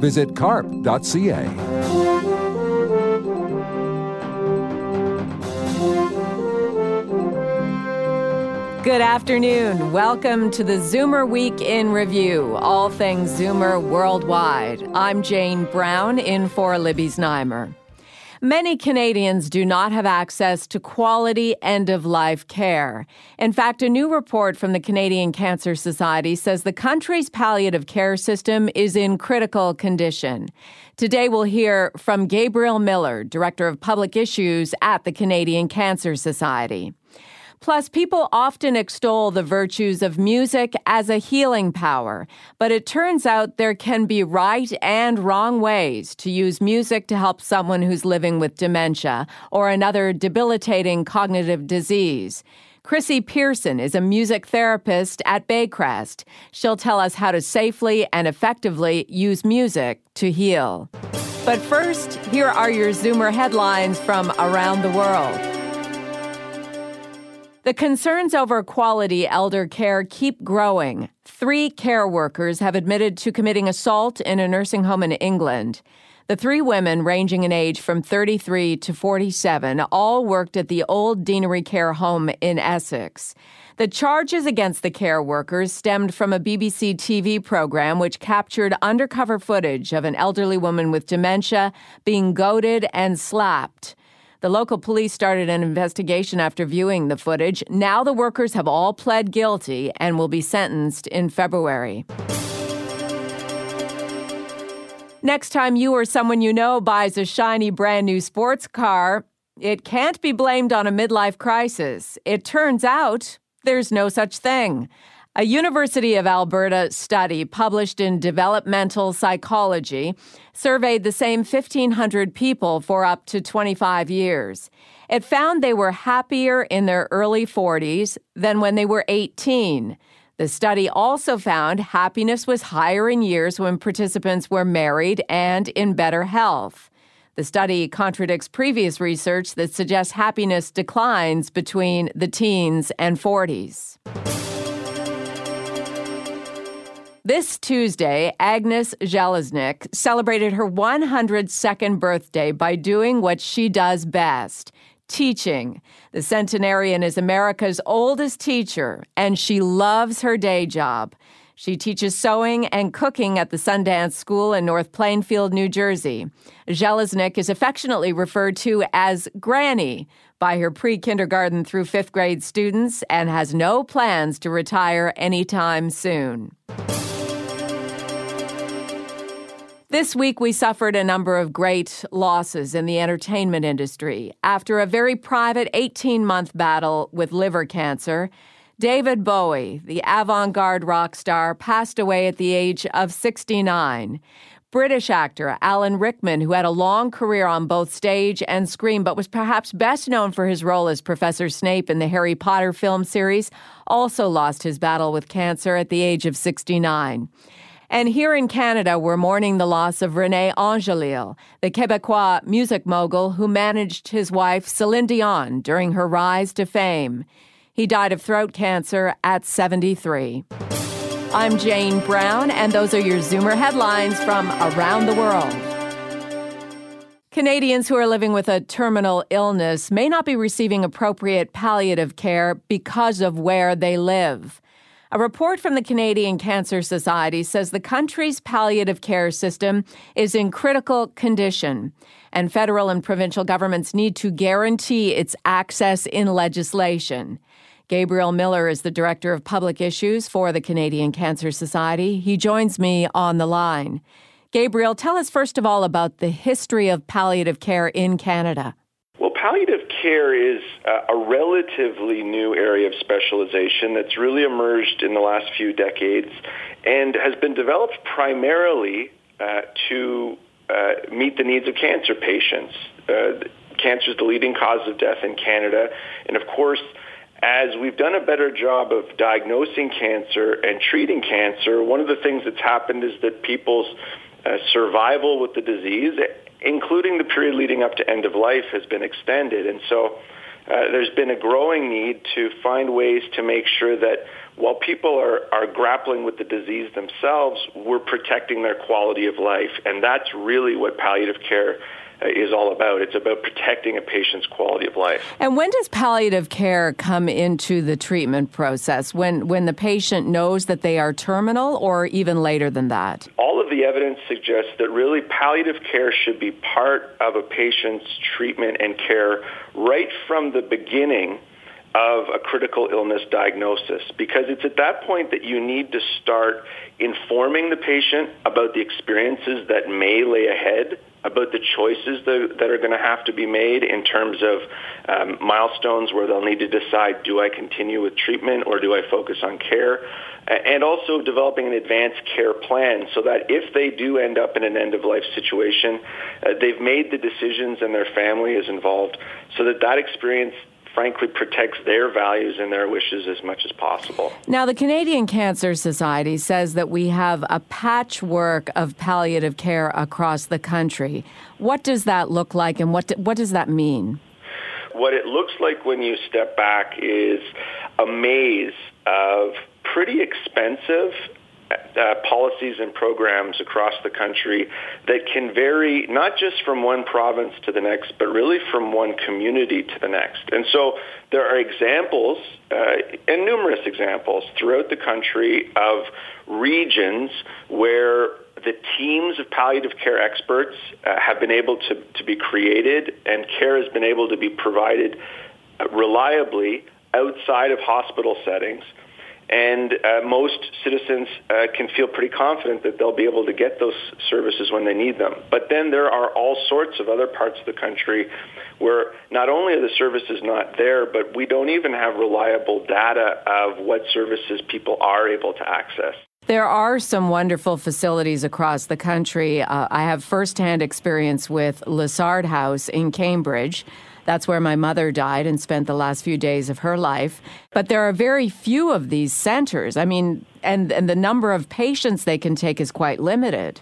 Visit carp.ca. Good afternoon. Welcome to the Zoomer Week in Review, all things Zoomer worldwide. I'm Jane Brown in for Libby Znaimer. Many Canadians do not have access to quality end of life care. In fact, a new report from the Canadian Cancer Society says the country's palliative care system is in critical condition. Today, we'll hear from Gabriel Miller, Director of Public Issues at the Canadian Cancer Society. Plus, people often extol the virtues of music as a healing power, but it turns out there can be right and wrong ways to use music to help someone who's living with dementia or another debilitating cognitive disease. Chrissy Pearson is a music therapist at Baycrest. She'll tell us how to safely and effectively use music to heal. But first, here are your Zoomer headlines from around the world. The concerns over quality elder care keep growing. Three care workers have admitted to committing assault in a nursing home in England. The three women, ranging in age from 33 to 47, all worked at the Old Deanery Care Home in Essex. The charges against the care workers stemmed from a BBC TV program which captured undercover footage of an elderly woman with dementia being goaded and slapped. The local police started an investigation after viewing the footage. Now the workers have all pled guilty and will be sentenced in February. Next time you or someone you know buys a shiny brand new sports car, it can't be blamed on a midlife crisis. It turns out there's no such thing. A University of Alberta study published in Developmental Psychology surveyed the same 1,500 people for up to 25 years. It found they were happier in their early 40s than when they were 18. The study also found happiness was higher in years when participants were married and in better health. The study contradicts previous research that suggests happiness declines between the teens and 40s. This Tuesday, Agnes Zhelesnik celebrated her 102nd birthday by doing what she does best teaching. The centenarian is America's oldest teacher, and she loves her day job. She teaches sewing and cooking at the Sundance School in North Plainfield, New Jersey. Zeleznyk is affectionately referred to as Granny by her pre kindergarten through fifth grade students and has no plans to retire anytime soon. This week, we suffered a number of great losses in the entertainment industry. After a very private 18 month battle with liver cancer, David Bowie, the avant garde rock star, passed away at the age of 69. British actor Alan Rickman, who had a long career on both stage and screen, but was perhaps best known for his role as Professor Snape in the Harry Potter film series, also lost his battle with cancer at the age of 69. And here in Canada, we're mourning the loss of René Angelil, the Quebecois music mogul who managed his wife Celine Dion during her rise to fame. He died of throat cancer at 73. I'm Jane Brown, and those are your Zoomer headlines from around the world. Canadians who are living with a terminal illness may not be receiving appropriate palliative care because of where they live. A report from the Canadian Cancer Society says the country's palliative care system is in critical condition, and federal and provincial governments need to guarantee its access in legislation. Gabriel Miller is the Director of Public Issues for the Canadian Cancer Society. He joins me on the line. Gabriel, tell us first of all about the history of palliative care in Canada. Palliative care is a relatively new area of specialization that's really emerged in the last few decades and has been developed primarily uh, to uh, meet the needs of cancer patients. Uh, cancer is the leading cause of death in Canada, and of course, as we've done a better job of diagnosing cancer and treating cancer, one of the things that's happened is that people's uh, survival with the disease, including the period leading up to end of life, has been extended. And so uh, there's been a growing need to find ways to make sure that while people are, are grappling with the disease themselves, we're protecting their quality of life. And that's really what palliative care is all about. It's about protecting a patient's quality of life. And when does palliative care come into the treatment process? When when the patient knows that they are terminal or even later than that? All of the evidence suggests that really palliative care should be part of a patient's treatment and care right from the beginning of a critical illness diagnosis because it's at that point that you need to start informing the patient about the experiences that may lay ahead about the choices that, are going to have to be made in terms of um, milestones where they'll need to decide do I continue with treatment or do I focus on care? And also developing an advanced care plan so that if they do end up in an end of life situation, uh, they've made the decisions and their family is involved so that that experience frankly protects their values and their wishes as much as possible. Now, the Canadian Cancer Society says that we have a patchwork of palliative care across the country. What does that look like and what, do, what does that mean? What it looks like when you step back is a maze of pretty expensive uh, policies and programs across the country that can vary not just from one province to the next, but really from one community to the next. And so there are examples, uh, and numerous examples throughout the country of regions where the teams of palliative care experts uh, have been able to, to be created and care has been able to be provided uh, reliably outside of hospital settings and uh, most citizens uh, can feel pretty confident that they'll be able to get those services when they need them. But then there are all sorts of other parts of the country where not only are the services not there, but we don't even have reliable data of what services people are able to access. There are some wonderful facilities across the country. Uh, I have firsthand experience with Lisaard House in Cambridge. That's where my mother died and spent the last few days of her life. But there are very few of these centers. I mean, and, and the number of patients they can take is quite limited.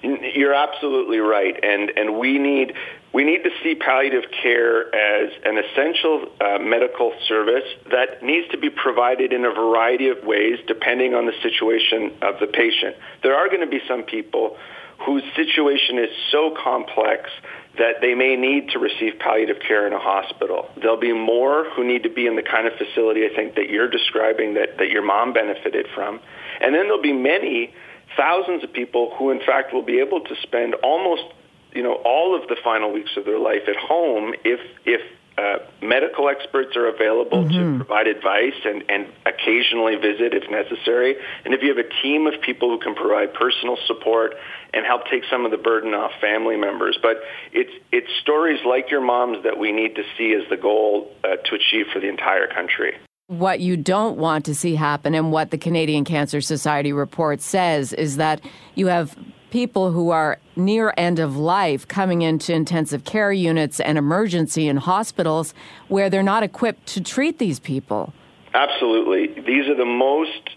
You're absolutely right, and and we need we need to see palliative care as an essential uh, medical service that needs to be provided in a variety of ways depending on the situation of the patient. There are going to be some people whose situation is so complex that they may need to receive palliative care in a hospital. There'll be more who need to be in the kind of facility I think that you're describing that, that your mom benefited from. And then there'll be many, thousands of people who in fact will be able to spend almost you know all of the final weeks of their life at home if if uh, medical experts are available mm-hmm. to provide advice and, and occasionally visit if necessary. And if you have a team of people who can provide personal support and help take some of the burden off family members. But it's, it's stories like your mom's that we need to see as the goal uh, to achieve for the entire country. What you don't want to see happen, and what the Canadian Cancer Society report says, is that you have people who are near end of life coming into intensive care units and emergency in hospitals where they're not equipped to treat these people. Absolutely. These are the most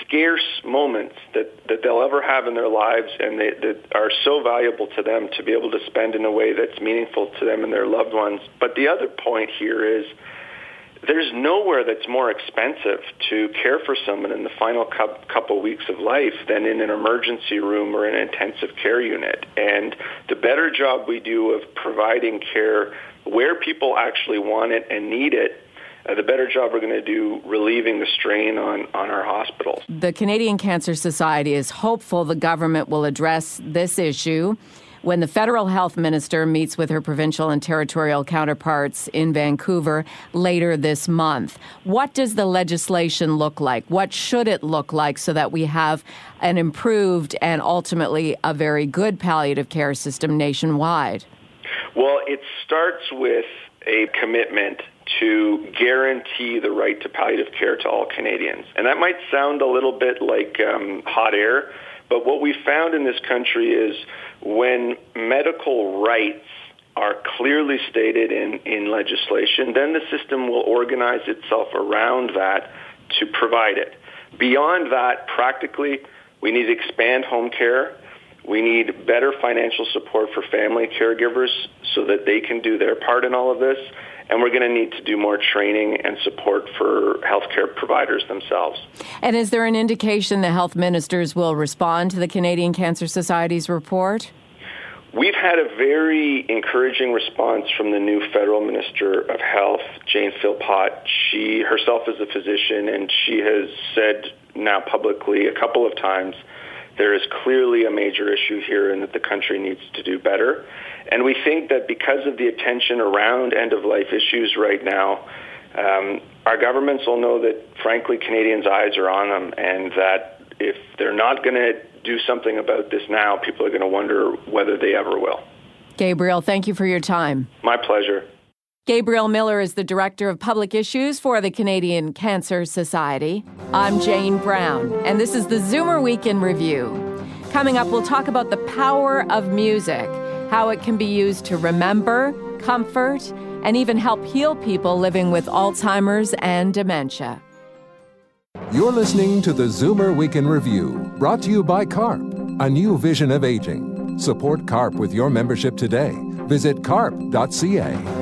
scarce moments that, that they'll ever have in their lives and they, that are so valuable to them to be able to spend in a way that's meaningful to them and their loved ones. But the other point here is there's nowhere that's more expensive to care for someone in the final couple weeks of life than in an emergency room or an intensive care unit. And the better job we do of providing care where people actually want it and need it, uh, the better job we're going to do relieving the strain on, on our hospitals. The Canadian Cancer Society is hopeful the government will address this issue when the federal health minister meets with her provincial and territorial counterparts in Vancouver later this month. What does the legislation look like? What should it look like so that we have an improved and ultimately a very good palliative care system nationwide? Well, it starts with a commitment to guarantee the right to palliative care to all Canadians. And that might sound a little bit like um, hot air, But what we found in this country is when medical rights are clearly stated in, in legislation, then the system will organize itself around that to provide it. Beyond that, practically, we need to expand home care. We need better financial support for family caregivers so that they can do their part in all of this. And we're going to need to do more training and support for healthcare providers themselves. And is there an indication the health ministers will respond to the Canadian Cancer Society's report? We've had a very encouraging response from the new federal minister of health, Jane Philpott. She herself is a physician, and she has said now publicly a couple of times there is clearly a major issue here and that the country needs to do better. And we think that because of the attention around end of life issues right now, um, our governments will know that, frankly, Canadians' eyes are on them and that if they're not going to do something about this now, people are going to wonder whether they ever will. Gabriel, thank you for your time. My pleasure. Gabriel Miller is the Director of Public Issues for the Canadian Cancer Society. I'm Jane Brown, and this is the Zoomer Week in Review. Coming up, we'll talk about the power of music, how it can be used to remember, comfort, and even help heal people living with Alzheimer's and dementia. You're listening to the Zoomer Week in Review, brought to you by CARP, a new vision of aging. Support CARP with your membership today. Visit carp.ca.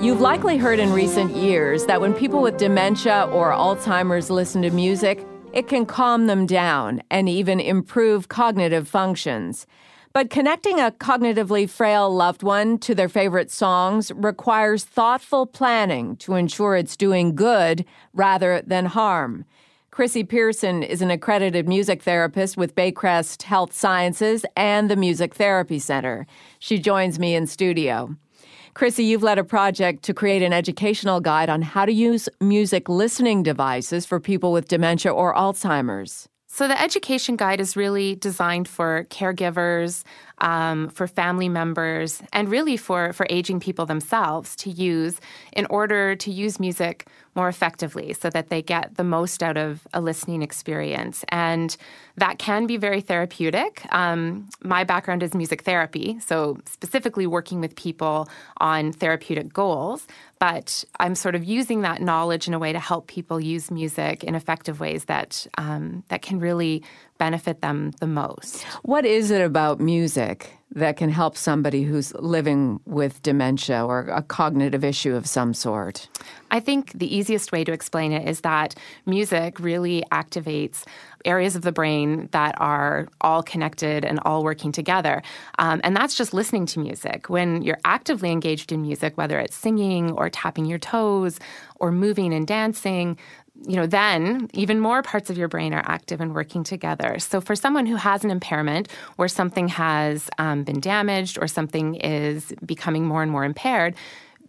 You've likely heard in recent years that when people with dementia or Alzheimer's listen to music, it can calm them down and even improve cognitive functions. But connecting a cognitively frail loved one to their favorite songs requires thoughtful planning to ensure it's doing good rather than harm. Chrissy Pearson is an accredited music therapist with Baycrest Health Sciences and the Music Therapy Center. She joins me in studio. Chrissy, you've led a project to create an educational guide on how to use music listening devices for people with dementia or Alzheimer's. So, the education guide is really designed for caregivers, um, for family members, and really for, for aging people themselves to use in order to use music more effectively so that they get the most out of a listening experience. And that can be very therapeutic. Um, my background is music therapy, so specifically working with people on therapeutic goals. But I'm sort of using that knowledge in a way to help people use music in effective ways that um, that can really benefit them the most. What is it about music that can help somebody who's living with dementia or a cognitive issue of some sort? I think the easiest way to explain it is that music really activates areas of the brain that are all connected and all working together. Um, and that's just listening to music. When you're actively engaged in music, whether it's singing or tapping your toes or moving and dancing, you know, then even more parts of your brain are active and working together. So, for someone who has an impairment where something has um, been damaged or something is becoming more and more impaired,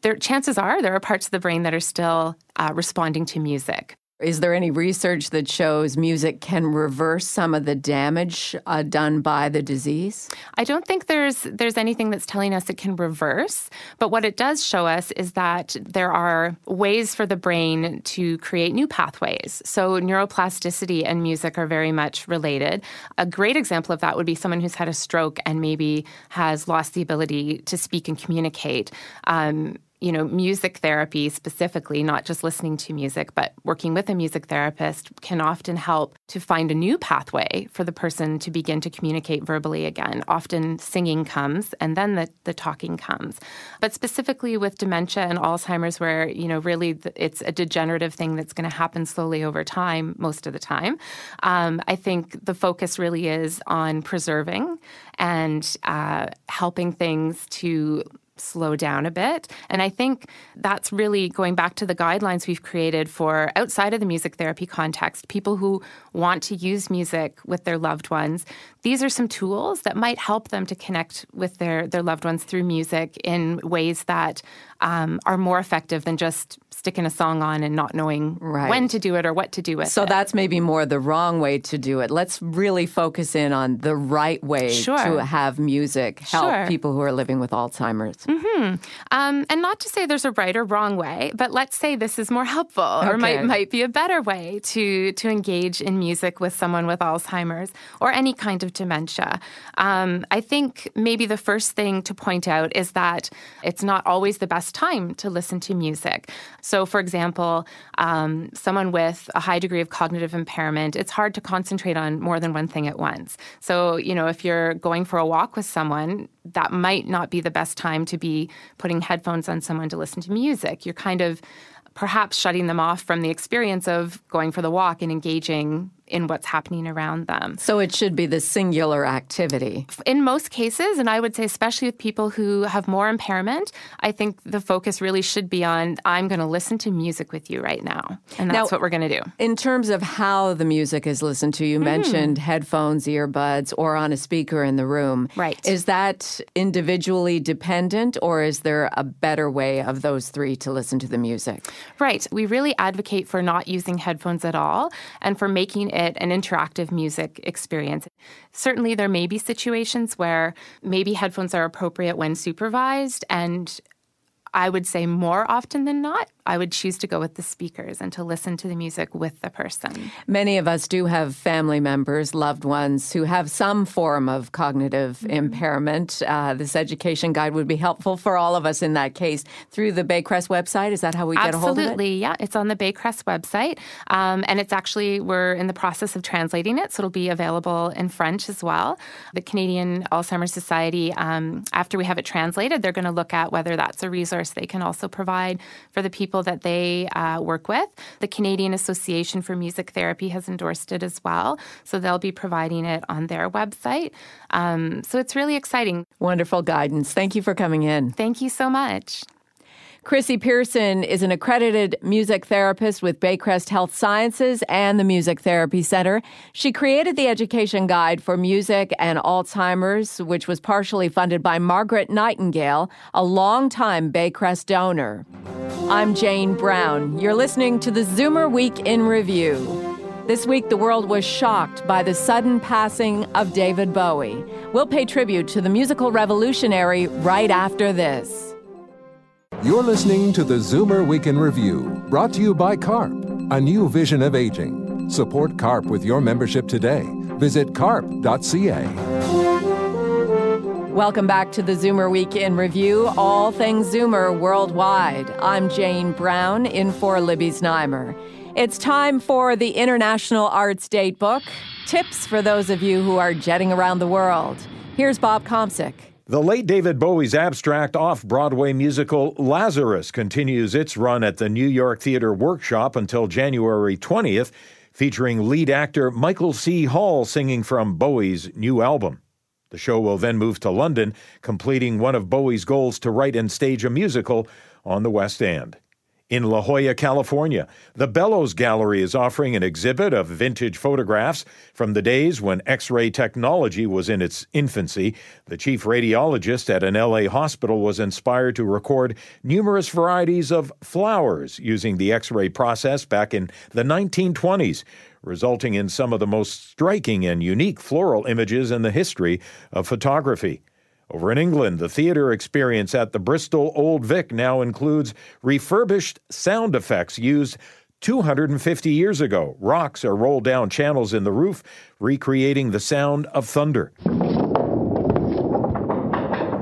there, chances are there are parts of the brain that are still uh, responding to music. Is there any research that shows music can reverse some of the damage uh, done by the disease? I don't think there's there's anything that's telling us it can reverse, but what it does show us is that there are ways for the brain to create new pathways. So neuroplasticity and music are very much related. A great example of that would be someone who's had a stroke and maybe has lost the ability to speak and communicate. Um, you know, music therapy specifically, not just listening to music, but working with a music therapist can often help to find a new pathway for the person to begin to communicate verbally again. Often singing comes and then the, the talking comes. But specifically with dementia and Alzheimer's, where, you know, really it's a degenerative thing that's going to happen slowly over time, most of the time, um, I think the focus really is on preserving and uh, helping things to slow down a bit. And I think that's really going back to the guidelines we've created for outside of the music therapy context, people who want to use music with their loved ones. These are some tools that might help them to connect with their, their loved ones through music in ways that um, are more effective than just sticking a song on and not knowing Right. when to do it or what to do with So it. So that's maybe more the wrong way to do it. Let's really focus in on the right way Sure. to have music help Sure. people who are living with Alzheimer's. Um, and not to say there's a right or wrong way, but let's say this is more helpful or might might be a better way to to engage in music with someone with Alzheimer's or any kind of dementia. Um, I think maybe the first thing to point out is that it's not always the best time to listen to music. So, for example, um, someone with a high degree of cognitive impairment, it's hard to concentrate on more than one thing at once. So, you know, if you're going for a walk with someone, that might not be the best time to be putting headphones on someone to listen to music. You're kind of perhaps shutting them off from the experience of going for the walk and engaging in what's happening around them. So it should be the singular activity. In most cases, and I would say especially with people who have more impairment, I think the focus really should be on I'm going to listen to music with you right now. And that's Now- what we're going to do. In terms of how the music is listened to, you Mm-hmm. mentioned headphones, earbuds, or on a speaker in the room. Right. Is that individually dependent, or is there a better way of those three to listen to the music? Right. We really advocate for not using headphones at all and for making it an interactive music experience. Certainly, there may be situations where maybe headphones are appropriate when supervised, and I would say more often than not, I would choose to go with the speakers and to listen to the music with the person. Many of us do have family members, loved ones who have some form of cognitive Mm-hmm. impairment. Uh, this education guide would be helpful for all of us in that case. Through the Baycrest website, is that how we get a hold of it? Absolutely, yeah. It's on the Baycrest website, um, and it's actually we're in the process of translating it, so it'll be available in French as well. The Canadian Alzheimer's Society, um, after we have it translated, they're going to look at whether that's a resource they can also provide for the people that they uh, work with. The Canadian Association for Music Therapy has endorsed it as well, so they'll be providing it on their website. Um, so it's really exciting. Wonderful guidance. Thank you for coming in. Thank you so much. Chrissy Pearson is an accredited music therapist with Baycrest Health Sciences and the Music Therapy Center. She created the education guide for music and Alzheimer's, which was partially funded by Margaret Nightingale, a longtime Baycrest donor. I'm Jane Brown. You're listening to the Zoomer Week in Review. This week, the world was shocked by the sudden passing of David Bowie. We'll pay tribute to the musical revolutionary right after this. You're listening to the Zoomer Week in Review, brought to you by CARP, a new vision of aging. Support CARP with your membership today. Visit carp.ca. Welcome back to the Zoomer Week in Review, all things Zoomer worldwide. I'm Jane Brown, in for Libby Znaimer. It's time for the International Arts Datebook. Tips for those of you who are jetting around the world. Here's Bob Komsick. The late David Bowie's abstract off Broadway musical Lazarus continues its run at the New York Theater Workshop until January 20th, featuring lead actor Michael C. Hall singing from Bowie's new album. The show will then move to London, completing one of Bowie's goals to write and stage a musical on the West End. In La Jolla, California, the Bellows Gallery is offering an exhibit of vintage photographs from the days when X ray technology was in its infancy. The chief radiologist at an LA hospital was inspired to record numerous varieties of flowers using the X ray process back in the 1920s, resulting in some of the most striking and unique floral images in the history of photography. Over in England, the theater experience at the Bristol Old Vic now includes refurbished sound effects used 250 years ago. Rocks are rolled down channels in the roof, recreating the sound of thunder.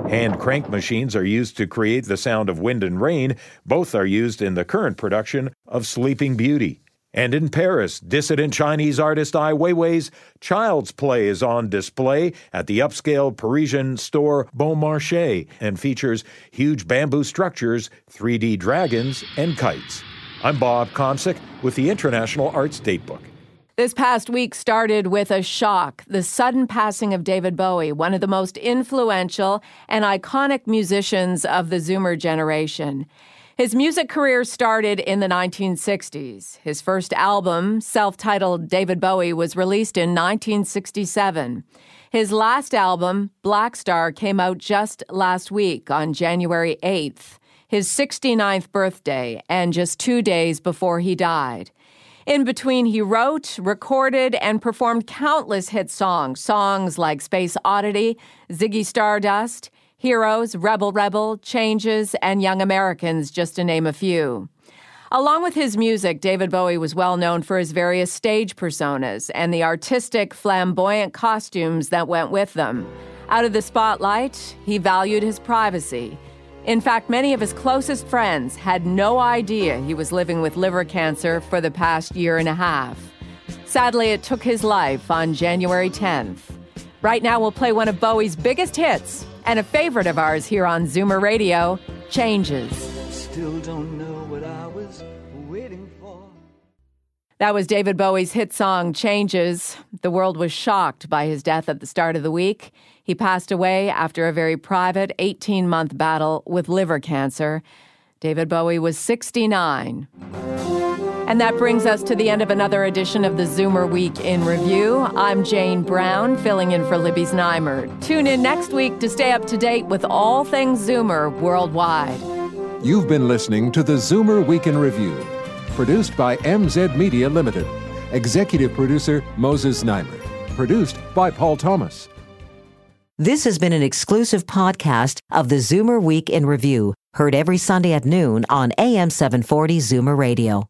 Hand crank machines are used to create the sound of wind and rain. Both are used in the current production of Sleeping Beauty. And in Paris, dissident Chinese artist Ai Weiwei's Child's Play is on display at the upscale Parisian store Bon Marché and features huge bamboo structures, 3D dragons, and kites. I'm Bob Komsick with the International Arts Datebook. This past week started with a shock the sudden passing of David Bowie, one of the most influential and iconic musicians of the Zoomer generation. His music career started in the 1960s. His first album, self titled David Bowie, was released in 1967. His last album, Blackstar, came out just last week on January 8th. his 69th birthday, and just two days before he died. In between, he wrote, recorded, and performed countless hit songs, songs like Space Oddity, Ziggy Stardust, Heroes, Rebel Rebel, Changes, and Young Americans, just to name a few. Along with his music, David Bowie was well known for his various stage personas and the artistic, flamboyant costumes that went with them. Out of the spotlight, he valued his privacy. In fact, many of his closest friends had no idea he was living with liver cancer for the past year and a half. Sadly, it took his life on January 10th. Right now, we'll play one of Bowie's biggest hits and a favorite of ours here on Zoomer Radio Changes. Still don't know what I was waiting for. That was David Bowie's hit song Changes. The world was shocked by his death at the start of the week. He passed away after a very private 18 month battle with liver cancer. David Bowie was 69. And that brings us to the end of another edition of the Zoomer Week in Review. I'm Jane Brown, filling in for Libby Znaimer. Tune in next week to stay up to date with all things Zoomer worldwide. You've been listening to the Zoomer Week in Review, produced by MZ Media Limited. Executive producer Moses Znaimer. Produced by Paul Thomas. This has been an exclusive podcast of the Zoomer Week in Review, heard every Sunday at noon on AM 740 Zoomer Radio.